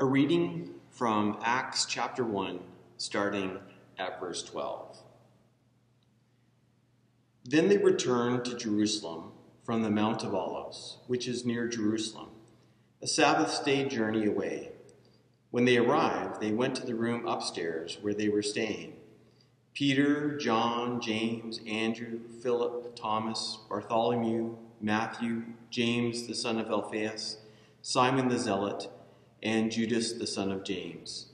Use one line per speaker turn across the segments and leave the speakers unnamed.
A reading from Acts chapter 1, starting at verse 12. Then they returned to Jerusalem from the Mount of Olives, which is near Jerusalem, a Sabbath day journey away. When they arrived, they went to the room upstairs where they were staying. Peter, John, James, Andrew, Philip, Thomas, Bartholomew, Matthew, James the son of Alphaeus, Simon the Zealot, and Judas the son of James.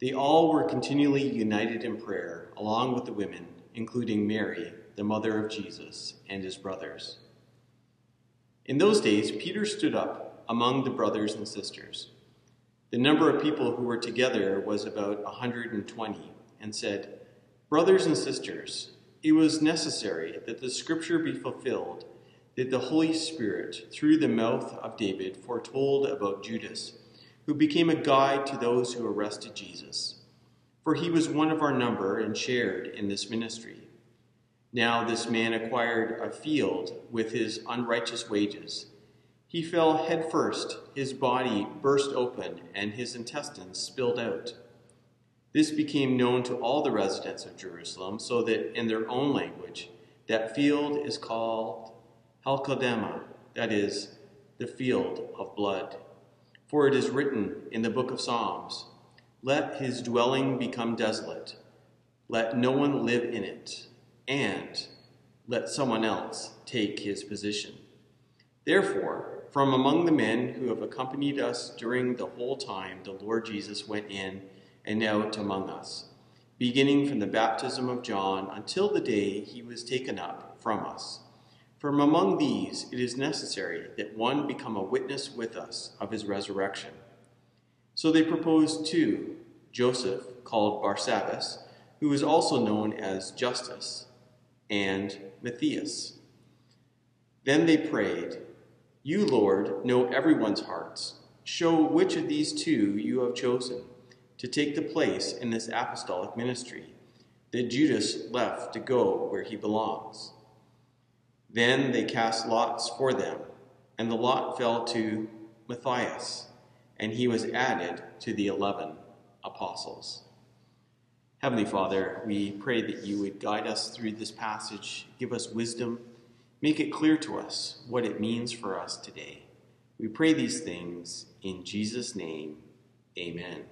They all were continually united in prayer, along with the women, including Mary, the mother of Jesus, and his brothers. In those days, Peter stood up among the brothers and sisters. The number of people who were together was about a 120, and said, Brothers and sisters, it was necessary that the scripture be fulfilled that the Holy Spirit, through the mouth of David, foretold about Judas, who became a guide to those who arrested Jesus. For he was one of our number and shared in this ministry. Now this man acquired a field with his unrighteous wages. He fell headfirst, his body burst open, and his intestines spilled out. This became known to all the residents of Jerusalem, so that in their own language, that field is called Hakeldama, that is, the field of blood. For it is written in the book of Psalms, Let his dwelling become desolate, let no one live in it, and let someone else take his position. Therefore, from among the men who have accompanied us during the whole time the Lord Jesus went in and out among us, beginning from the baptism of John until the day he was taken up from us. From among these, it is necessary that one become a witness with us of his resurrection. So they proposed two Joseph, called Barsabbas, who is also known as Justus, and Matthias. Then they prayed, You, Lord, know everyone's hearts. Show which of these two you have chosen to take the place in this apostolic ministry that Judas left to go where he belongs. Then they cast lots for them, and the lot fell to Matthias, and he was added to the eleven apostles. Heavenly Father, we pray that you would guide us through this passage, give us wisdom, make it clear to us what it means for us today. We pray these things in Jesus' name. Amen.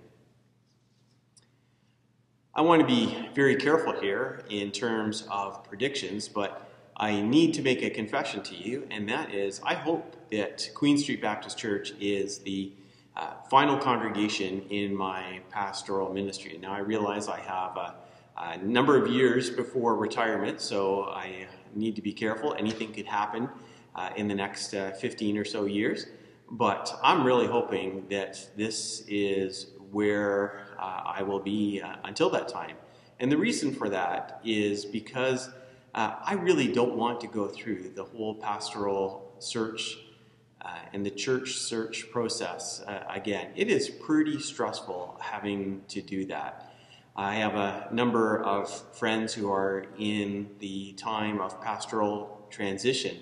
I want to be very careful here in terms of predictions, but I need to make a confession to you, and that is I hope that Queen Street Baptist Church is the uh, final congregation in my pastoral ministry. Now, I realize I have a, a, number of years before retirement, so I need to be careful. Anything could happen uh, in the next uh, 15 or so years, but I'm really hoping that this is where uh, I will be uh, until that time. And the reason for that is because uh, I really don't want to go through the whole pastoral search uh, and the church search process uh, again. It is pretty stressful having to do that. I have a number of friends who are in the time of pastoral transition,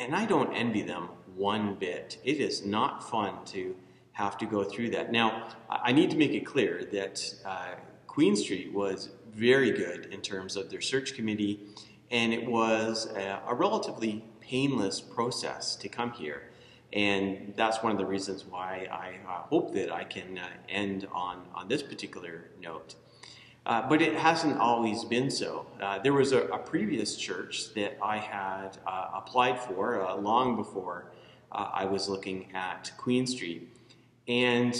and I don't envy them one bit. It is not fun to have to go through that. Now, I need to make it clear that uh, Queen Street was very good in terms of their search committee, and it was a, a relatively painless process to come here. And that's one of the reasons why I uh, hope that I can uh, end on, on this particular note. Uh, but it hasn't always been so. Uh, there was a, a, previous church that I had uh, applied for uh, long before I was looking at Queen Street. And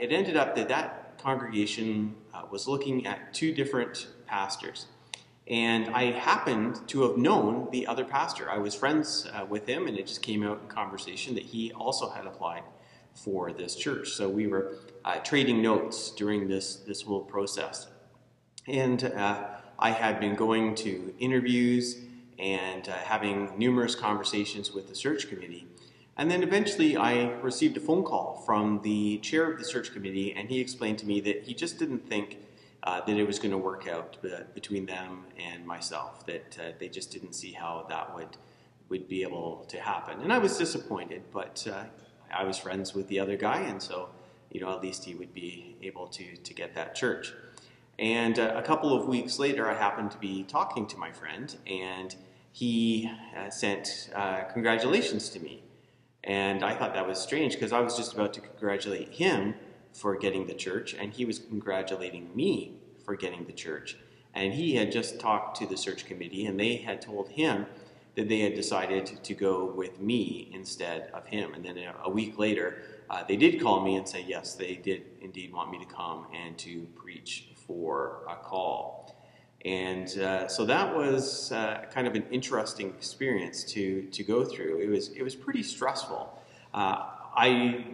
it ended up that that congregation was looking at two different pastors. And I happened to have known the other pastor. I was friends uh, with him, and it just came out in conversation that he also had applied for this church. So we were uh, trading notes during this, this whole process. And uh, I had been going to interviews and uh, having numerous conversations with the search committee. And then eventually I received a phone call from the chair of the search committee, and he explained to me that he just didn't think uh, that it was going to work out between them and myself. That uh, they just didn't see how that would would be able to happen, and I was disappointed. But uh, I was friends with the other guy, and so you know, at least he would be able to, to get that church. And uh, a couple of weeks later, I happened to be talking to my friend, and he uh, sent uh, congratulations to me. And I thought that was strange because I was just about to congratulate him for getting the church, and he was congratulating me for getting the church. And he had just talked to the search committee, and they had told him that they had decided to go with me instead of him. And then a week later, uh, they did call me and say, yes, they did indeed want me to come and to preach for a call. And uh, so that was uh, kind of an interesting experience to, to go through. It was, it was pretty stressful. Uh, I,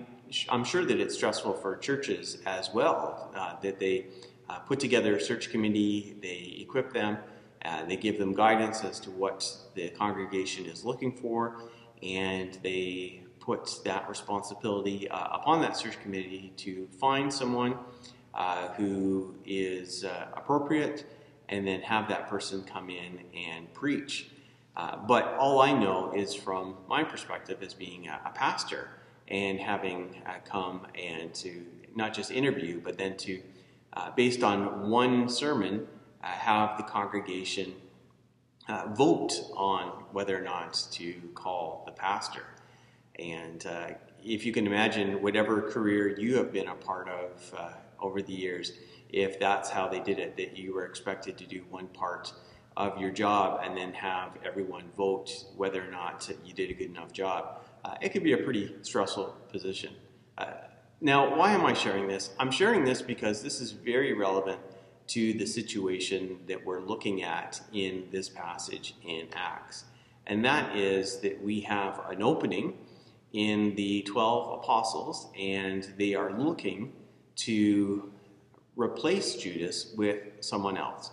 I'm sure that it's stressful for churches as well, uh, that they uh, put together a search committee, they equip them, uh, they give them guidance as to what the congregation is looking for, and they put that responsibility upon that search committee to find someone who is appropriate, and then have that person come in and preach. Uh, but all I know is from my perspective as being a, a pastor and having uh, come and to not just interview, but then to, uh, based on one sermon, uh, have the congregation vote on whether or not to call the pastor. And if you can imagine, whatever career you have been a part of over the years if that's how they did it, that you were expected to do one part of your job and then have everyone vote whether or not you did a good enough job. Uh, it could be a pretty stressful position. Uh, now, why am I sharing this? I'm sharing this because this is very relevant to the situation that we're looking at in this passage in Acts. And that is that we have an opening in the 12 apostles, and they are looking to replace Judas with someone else.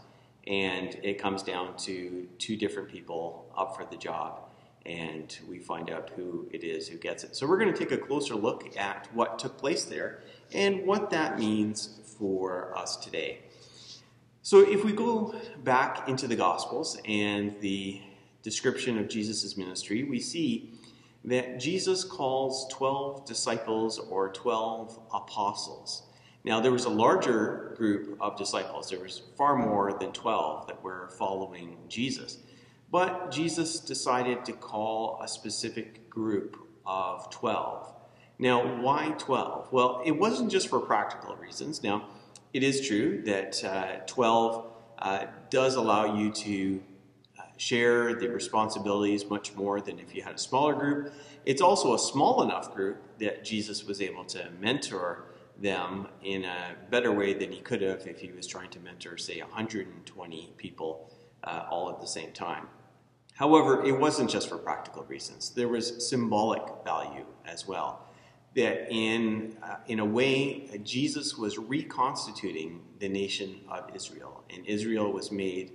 And it comes down to two different people up for the job, and we find out who it is who gets it. So we're going to take a closer look at what took place there and what that means for us today. So if we go back into the Gospels and the description of Jesus' ministry, we see that Jesus calls 12 disciples or 12 apostles. Now, there was a larger group of disciples. There was far more than 12 that were following Jesus. But Jesus decided to call a specific group of 12. Now, why 12? Well, it wasn't just for practical reasons. Now, it is true that uh, 12 uh, does allow you to uh, share the responsibilities much more than if you had a smaller group. It's also a small enough group that Jesus was able to mentor them in a better way than he could have if he was trying to mentor, say, 120 people uh, all at the same time. However, it wasn't just for practical reasons. There was symbolic value as well. That in, uh, in a way, Jesus was reconstituting the nation of Israel. And Israel was made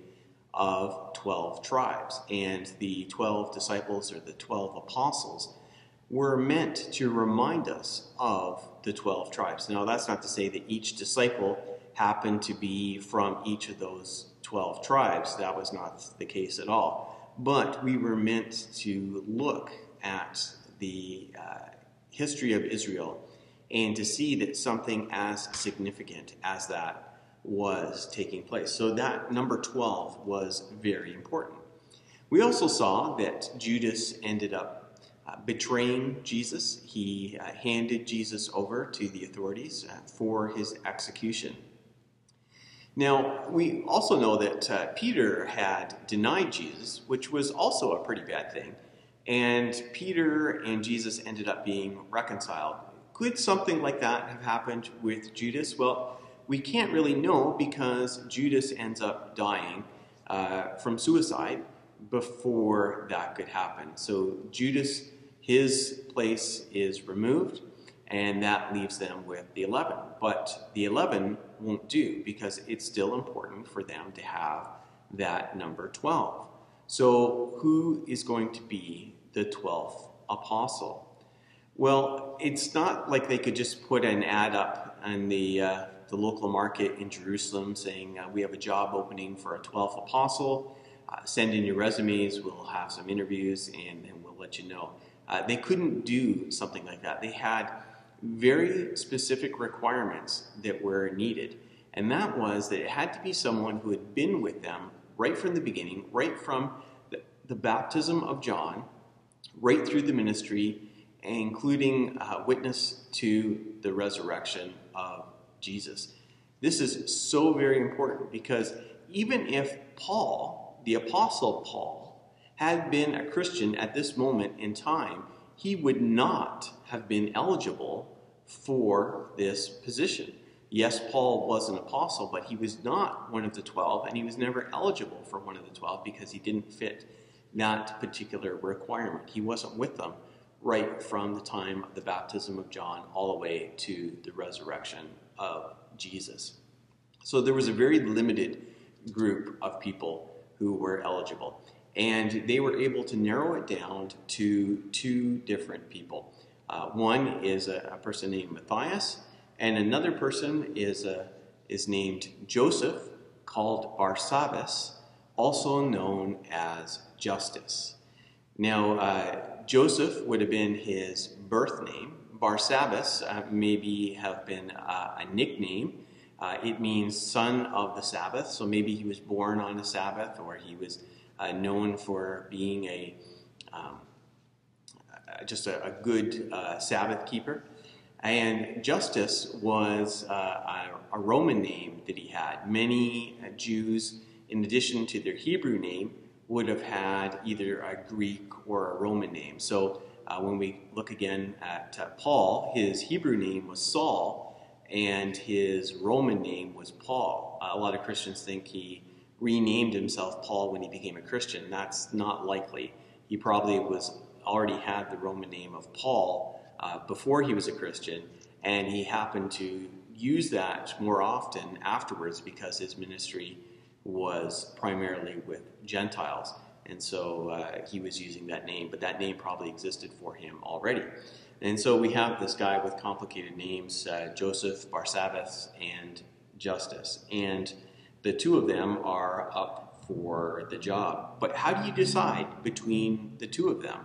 of 12 tribes. And the 12 disciples or the 12 apostles were meant to remind us of the 12 tribes. Now, that's not to say that each disciple happened to be from each of those 12 tribes. That was not the case at all. But we were meant to look at the uh, history of Israel and to see that something as significant as that was taking place. So that number 12 was very important. We also saw that Judas ended up uh, betraying Jesus. He uh, handed Jesus over to the authorities uh, for his execution. Now, we also know that uh, Peter had denied Jesus, which was also a pretty bad thing. And Peter and Jesus ended up being reconciled. Could something like that have happened with Judas? Well, we can't really know because Judas ends up dying uh, from suicide before that could happen. So Judas his place is removed, and that leaves them with the 11. But the 11 won't do because it's still important for them to have that number 12. So, who is going to be the 12th apostle? Well, it's not like they could just put an ad up in the, uh, the local market in Jerusalem saying, uh, We have a job opening for a 12th apostle. Uh, send in your resumes, we'll have some interviews, and then we'll let you know. Uh, they couldn't do something like that. They had very specific requirements that were needed. And that was that it had to be someone who had been with them right from the beginning, right from the, the baptism of John, right through the ministry, including uh, witness to the resurrection of Jesus. This is so very important because even if Paul, the Apostle Paul, had been a Christian at this moment in time, he would not have been eligible for this position. Yes, Paul was an apostle, but he was not one of the 12, and he was never eligible for one of the 12 because he didn't fit that particular requirement. He wasn't with them right from the time of the baptism of John all the way to the resurrection of Jesus. So there was a very limited group of people who were eligible. And they were able to narrow it down to two different people. Uh, one is a, a, person named Matthias, and another person is, a, is named Joseph, called Barsabbas, also known as Justus. Now, uh, Joseph would have been his birth name. Barsabbas uh, maybe have been uh, a nickname. Uh, it means son of the Sabbath, so maybe he was born on a Sabbath or he was uh, known for being a um, uh, just a, a good uh, Sabbath keeper. And Justus was uh, a, Roman name that he had. Many uh, Jews, in addition to their Hebrew name, would have had either a Greek or a Roman name. So when we look again at Paul, his Hebrew name was Saul, and his Roman name was Paul. a lot of Christians think he renamed himself Paul when he became a Christian. That's not likely. He probably was already had the Roman name of Paul uh, before he was a Christian, and he happened to use that more often afterwards because his ministry was primarily with Gentiles. And so uh, he was using that name, but that name probably existed for him already. And so we have this guy with complicated names uh, Joseph, Barsabbas, and Justus. And the two of them are up for the job. But how do you decide between the two of them?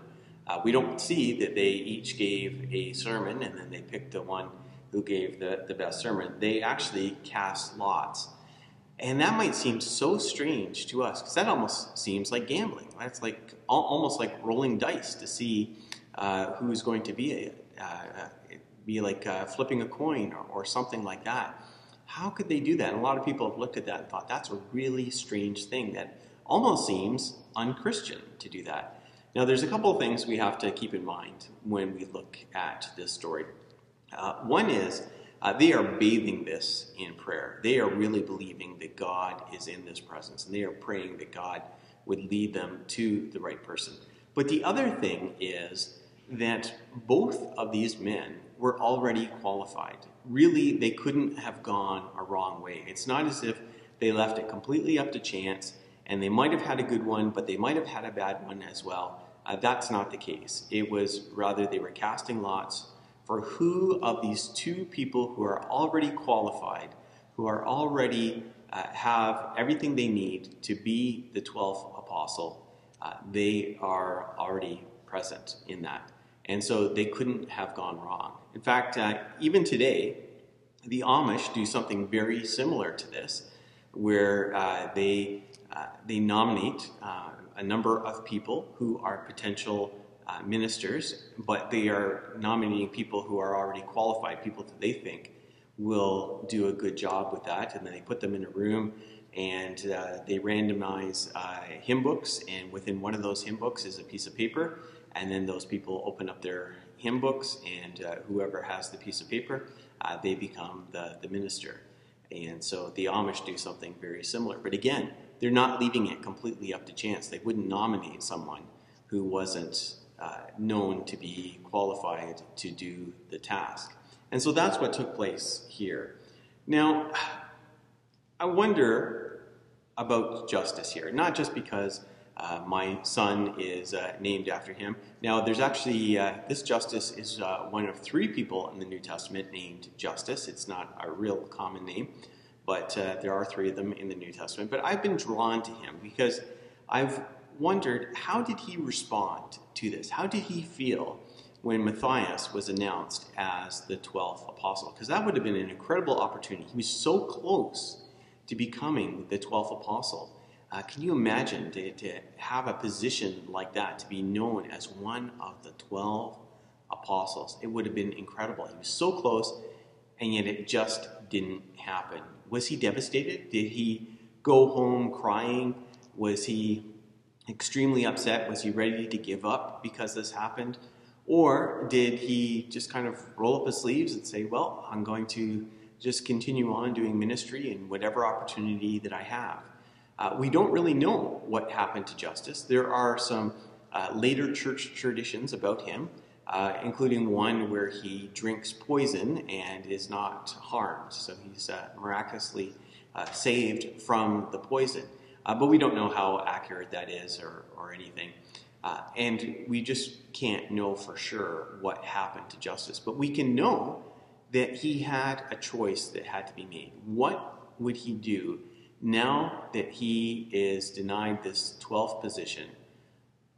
Uh, we don't see that they each gave a sermon and then they picked the one who gave the, the best sermon. They actually cast lots. And that might seem so strange to us because that almost seems like gambling. That's like almost like rolling dice to see uh, who's going to be uh, be like uh, flipping a coin or, or something like that. How could they do that? And a lot of people have looked at that and thought that's a really strange thing that almost seems unchristian to do that. Now, there's a couple of things we have to keep in mind when we look at this story. Uh, one is uh, they are bathing this in prayer. They are really believing that God is in this presence, and they are praying that God would lead them to the right person. But the other thing is that both of these men were already qualified. Really, they couldn't have gone a wrong way. It's not as if they left it completely up to chance and they might have had a good one, but they might have had a bad one as well. Uh, that's not the case. It was rather they were casting lots for who of these two people who are already qualified, who are already uh, have everything they need to be the 12th apostle, uh, they are already present in that. And so they couldn't have gone wrong. In fact, uh, even today, the Amish do something very similar to this, where uh, they, uh, they nominate uh, a number of people who are potential uh, ministers, but they are nominating people who are already qualified, people that they think will do a good job with that, and then they put them in a room and uh, they randomize hymn books, and within one of those hymn books is a piece of paper, and then those people open up their hymn books, and uh, whoever has the piece of paper, uh, they become the, the minister. And so the Amish do something very similar. But again, they're not leaving it completely up to chance. They wouldn't nominate someone who wasn't uh, known to be qualified to do the task. And so that's what took place here. Now, I wonder about Justus here, not just because uh, my son is uh, named after him. Now, there's actually, uh, this Justus is uh, one of three people in the New Testament named Justus. It's not a real common name but uh, there are three of them in the New Testament. But I've been drawn to him because I've wondered how did he respond to this? How did he feel when Matthias was announced as the 12th apostle, because that would have been an incredible opportunity. He was so close to becoming the 12th apostle. Uh, can you imagine to, to have a position like that, to be known as one of the 12 apostles? It would have been incredible. He was so close, and yet it just didn't happen. Was he devastated? Did he go home crying? Was he extremely upset? Was he ready to give up because this happened? Or did he just kind of roll up his sleeves and say, Well, I'm going to just continue on doing ministry in whatever opportunity that I have? Uh, we don't really know what happened to Justus. There are some uh, later church traditions about him, uh, including one where he drinks poison and is not harmed. So he's uh, miraculously uh, saved from the poison. But we don't know how accurate that is or, or anything. And we just can't know for sure what happened to Justus. But we can know that he had a choice that had to be made. What would he do now that he is denied this 12th position?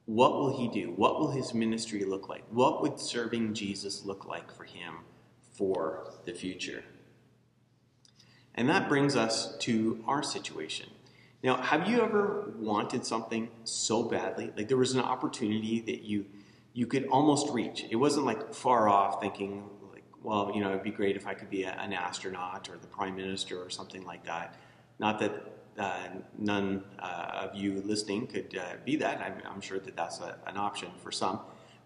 What will he do? What will his ministry look like? What would serving Jesus look like for him for the future? And that brings us to our situation. Now, have you ever wanted something so badly? Like there was an opportunity that you you could almost reach. It wasn't like far off thinking like, well, you know, it'd be great if I could be a, an astronaut or the prime minister or something like that. Not that uh, none uh, of you listening could uh, be that. I'm, I'm, sure that that's a, an option for some.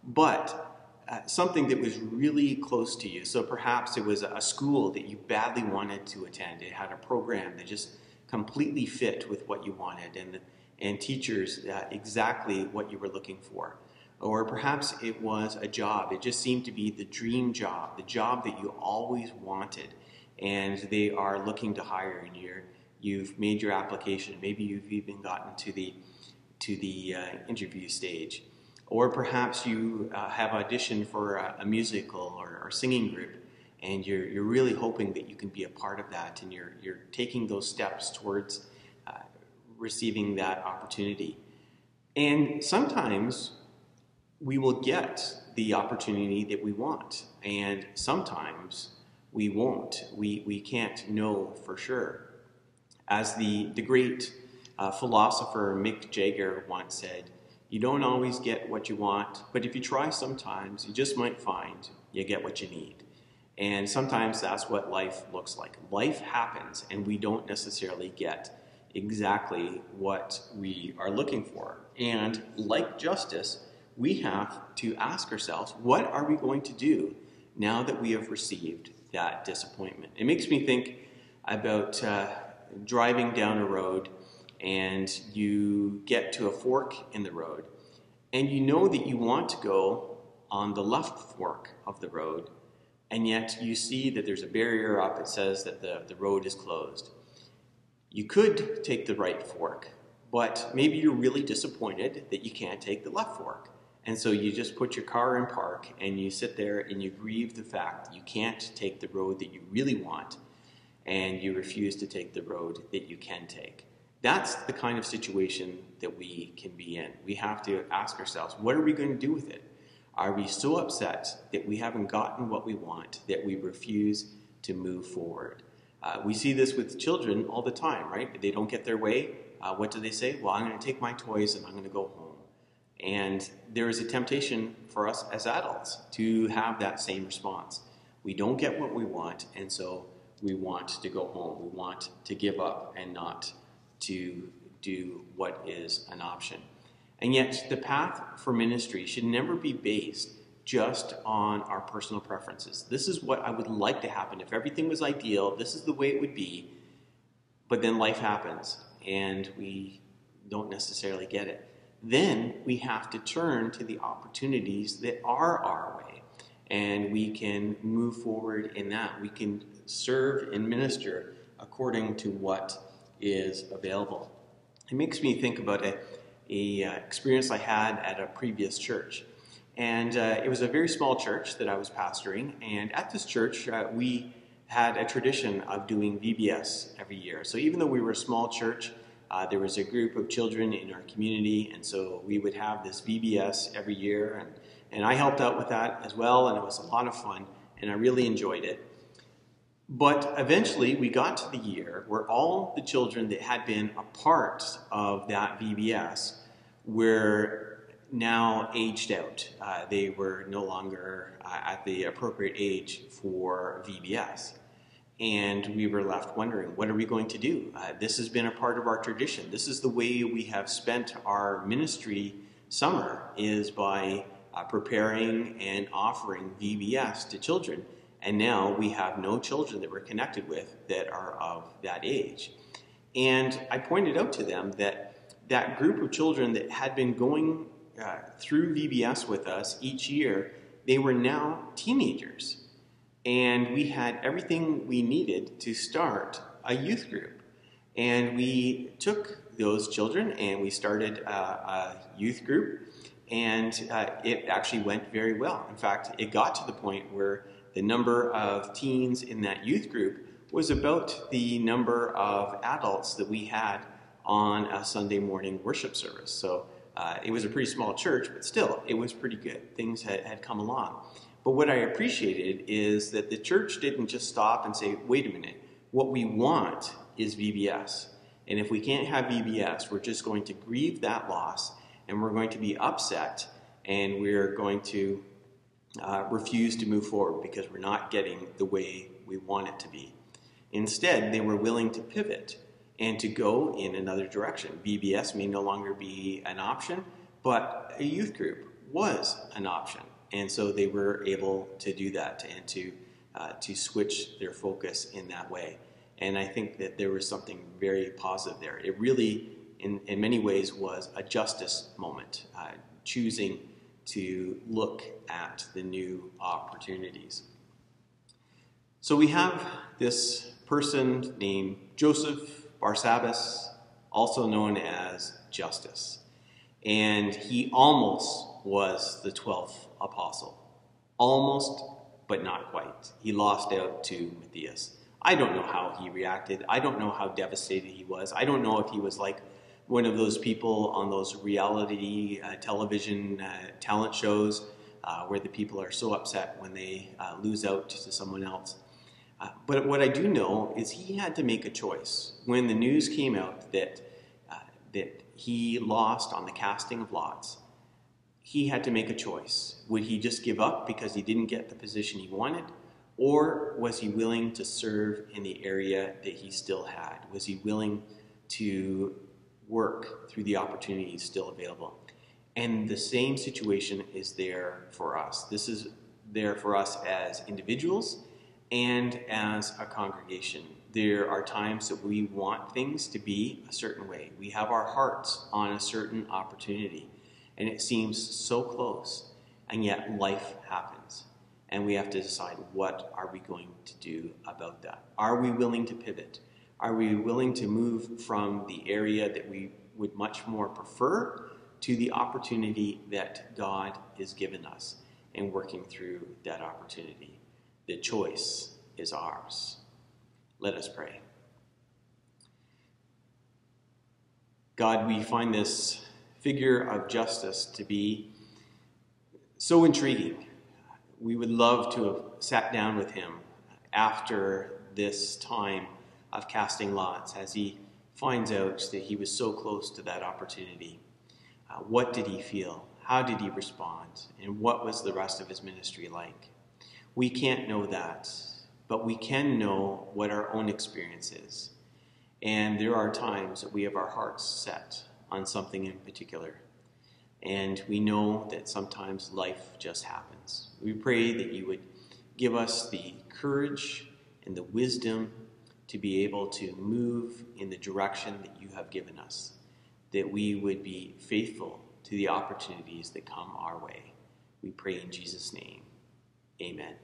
But uh, something that was really close to you. So perhaps it was a school that you badly wanted to attend. It had a program that just completely fit with what you wanted and, and teachers uh, exactly what you were looking for. Or perhaps it was a job. It just seemed to be the dream job, the job that you always wanted. And they are looking to hire and you're, you've made your application. Maybe you've even gotten to the, to the uh, interview stage. Or perhaps you uh, have auditioned for a, a musical or, or singing group and you're, you're really hoping that you can be a part of that and you're, you're taking those steps towards uh, receiving that opportunity. And sometimes we will get the opportunity that we want, and sometimes we won't. We, we can't know for sure. As the, the great uh, philosopher Mick Jagger once said, you don't always get what you want, but if you try sometimes, you just might find you get what you need. And sometimes that's what life looks like. Life happens, and we don't necessarily get exactly what we are looking for. And like Justus, we have to ask ourselves, what are we going to do now that we have received that disappointment? It makes me think about uh, driving down a road and you get to a fork in the road, and you know that you want to go on the left fork of the road and yet you see that there's a barrier up that says that the, the road is closed. You could take the right fork, but maybe you're really disappointed that you can't take the left fork. And so you just put your car in park and you sit there and you grieve the fact that you can't take the road that you really want and you refuse to take the road that you can take. That's the kind of situation that we can be in. We have to ask ourselves, what are we going to do with it? Are we so upset that we haven't gotten what we want that we refuse to move forward? Uh, we see this with children all the time, right? They don't get their way. Uh, what do they say? Well, I'm going to take my toys and I'm going to go home. And there is a temptation for us as adults to have that same response. We don't get what we want, and so we want to go home. We want to give up and not to do what is an option. And yet, the path for ministry should never be based just on our personal preferences. This is what I would like to happen. If everything was ideal, this is the way it would be. But then life happens and we don't necessarily get it. Then we have to turn to the opportunities that are our way. And we can move forward in that. We can serve and minister according to what is available. It makes me think about it a uh, experience I had at a previous church. And uh, it was a very small church that I was pastoring. And at this church, uh, we had a tradition of doing VBS every year. So even though we were a small church, uh, there was a group of children in our community, and so we would have this VBS every year, and, And I helped out with that as well, and it was a lot of fun, and I really enjoyed it. But eventually, we got to the year where all the children that had been a part of that VBS were now aged out. Uh, they were no longer uh, at the appropriate age for VBS. And we were left wondering, what are we going to do? Uh, this has been a part of our tradition. This is the way we have spent our ministry summer, is by uh, preparing and offering VBS to children. And now we have no children that we're connected with that are of that age. And I pointed out to them that that group of children that had been going uh, through VBS with us each year, they were now teenagers. And we had everything we needed to start a youth group. And we took those children and we started a, a youth group. And uh, it actually went very well. In fact, it got to the point where the number of teens in that youth group was about the number of adults that we had on a Sunday morning worship service. So uh, it was a pretty small church, but still, it was pretty good. Things had, had come along. But what I appreciated is that the church didn't just stop and say, wait a minute, what we want is VBS. And if we can't have VBS, we're just going to grieve that loss and we're going to be upset and we're going to uh, refuse to move forward because we're not getting the way we want it to be. Instead, they were willing to pivot and to go in another direction. VBS may no longer be an option, but a youth group was an option. And so they were able to do that and to, uh, to switch their focus in that way. And I think that there was something very positive there. It really, in, in many ways, was a Justus moment, uh, choosing to look at the new opportunities. So we have this person named Joseph Barsabbas, also known as Justus. And he almost was the 12th apostle. Almost, but not quite. He lost out to Matthias. I don't know how he reacted. I don't know how devastated he was. I don't know if he was like one of those people on those reality uh, television uh, talent shows uh, where the people are so upset when they uh, lose out to someone else. Uh, but what I do know is he had to make a choice when the news came out that that he lost on the casting of lots. He had to make a choice. Would he just give up because he didn't get the position he wanted? Or was he willing to serve in the area that he still had? Was he willing to work through the opportunities still available. And the same situation is there for us. This is there for us as individuals and as a congregation. There are times that we want things to be a certain way. We have our hearts on a certain opportunity, and it seems so close, and yet life happens. And we have to decide what are we going to do about that? Are we willing to pivot? Are we willing to move from the area that we would much more prefer to the opportunity that God has given us and working through that opportunity? The choice is ours. Let us pray. God, we find this figure of Justus to be so intriguing. We would love to have sat down with him after this time of casting lots as he finds out that he was so close to that opportunity. Uh, what did he feel? How did he respond? And what was the rest of his ministry like? We can't know that, but we can know what our own experience is. And there are times that we have our hearts set on something in particular. And we know that sometimes life just happens. We pray that you would give us the courage and the wisdom to be able to move in the direction that you have given us, that we would be faithful to the opportunities that come our way. We pray in Jesus' name. Amen.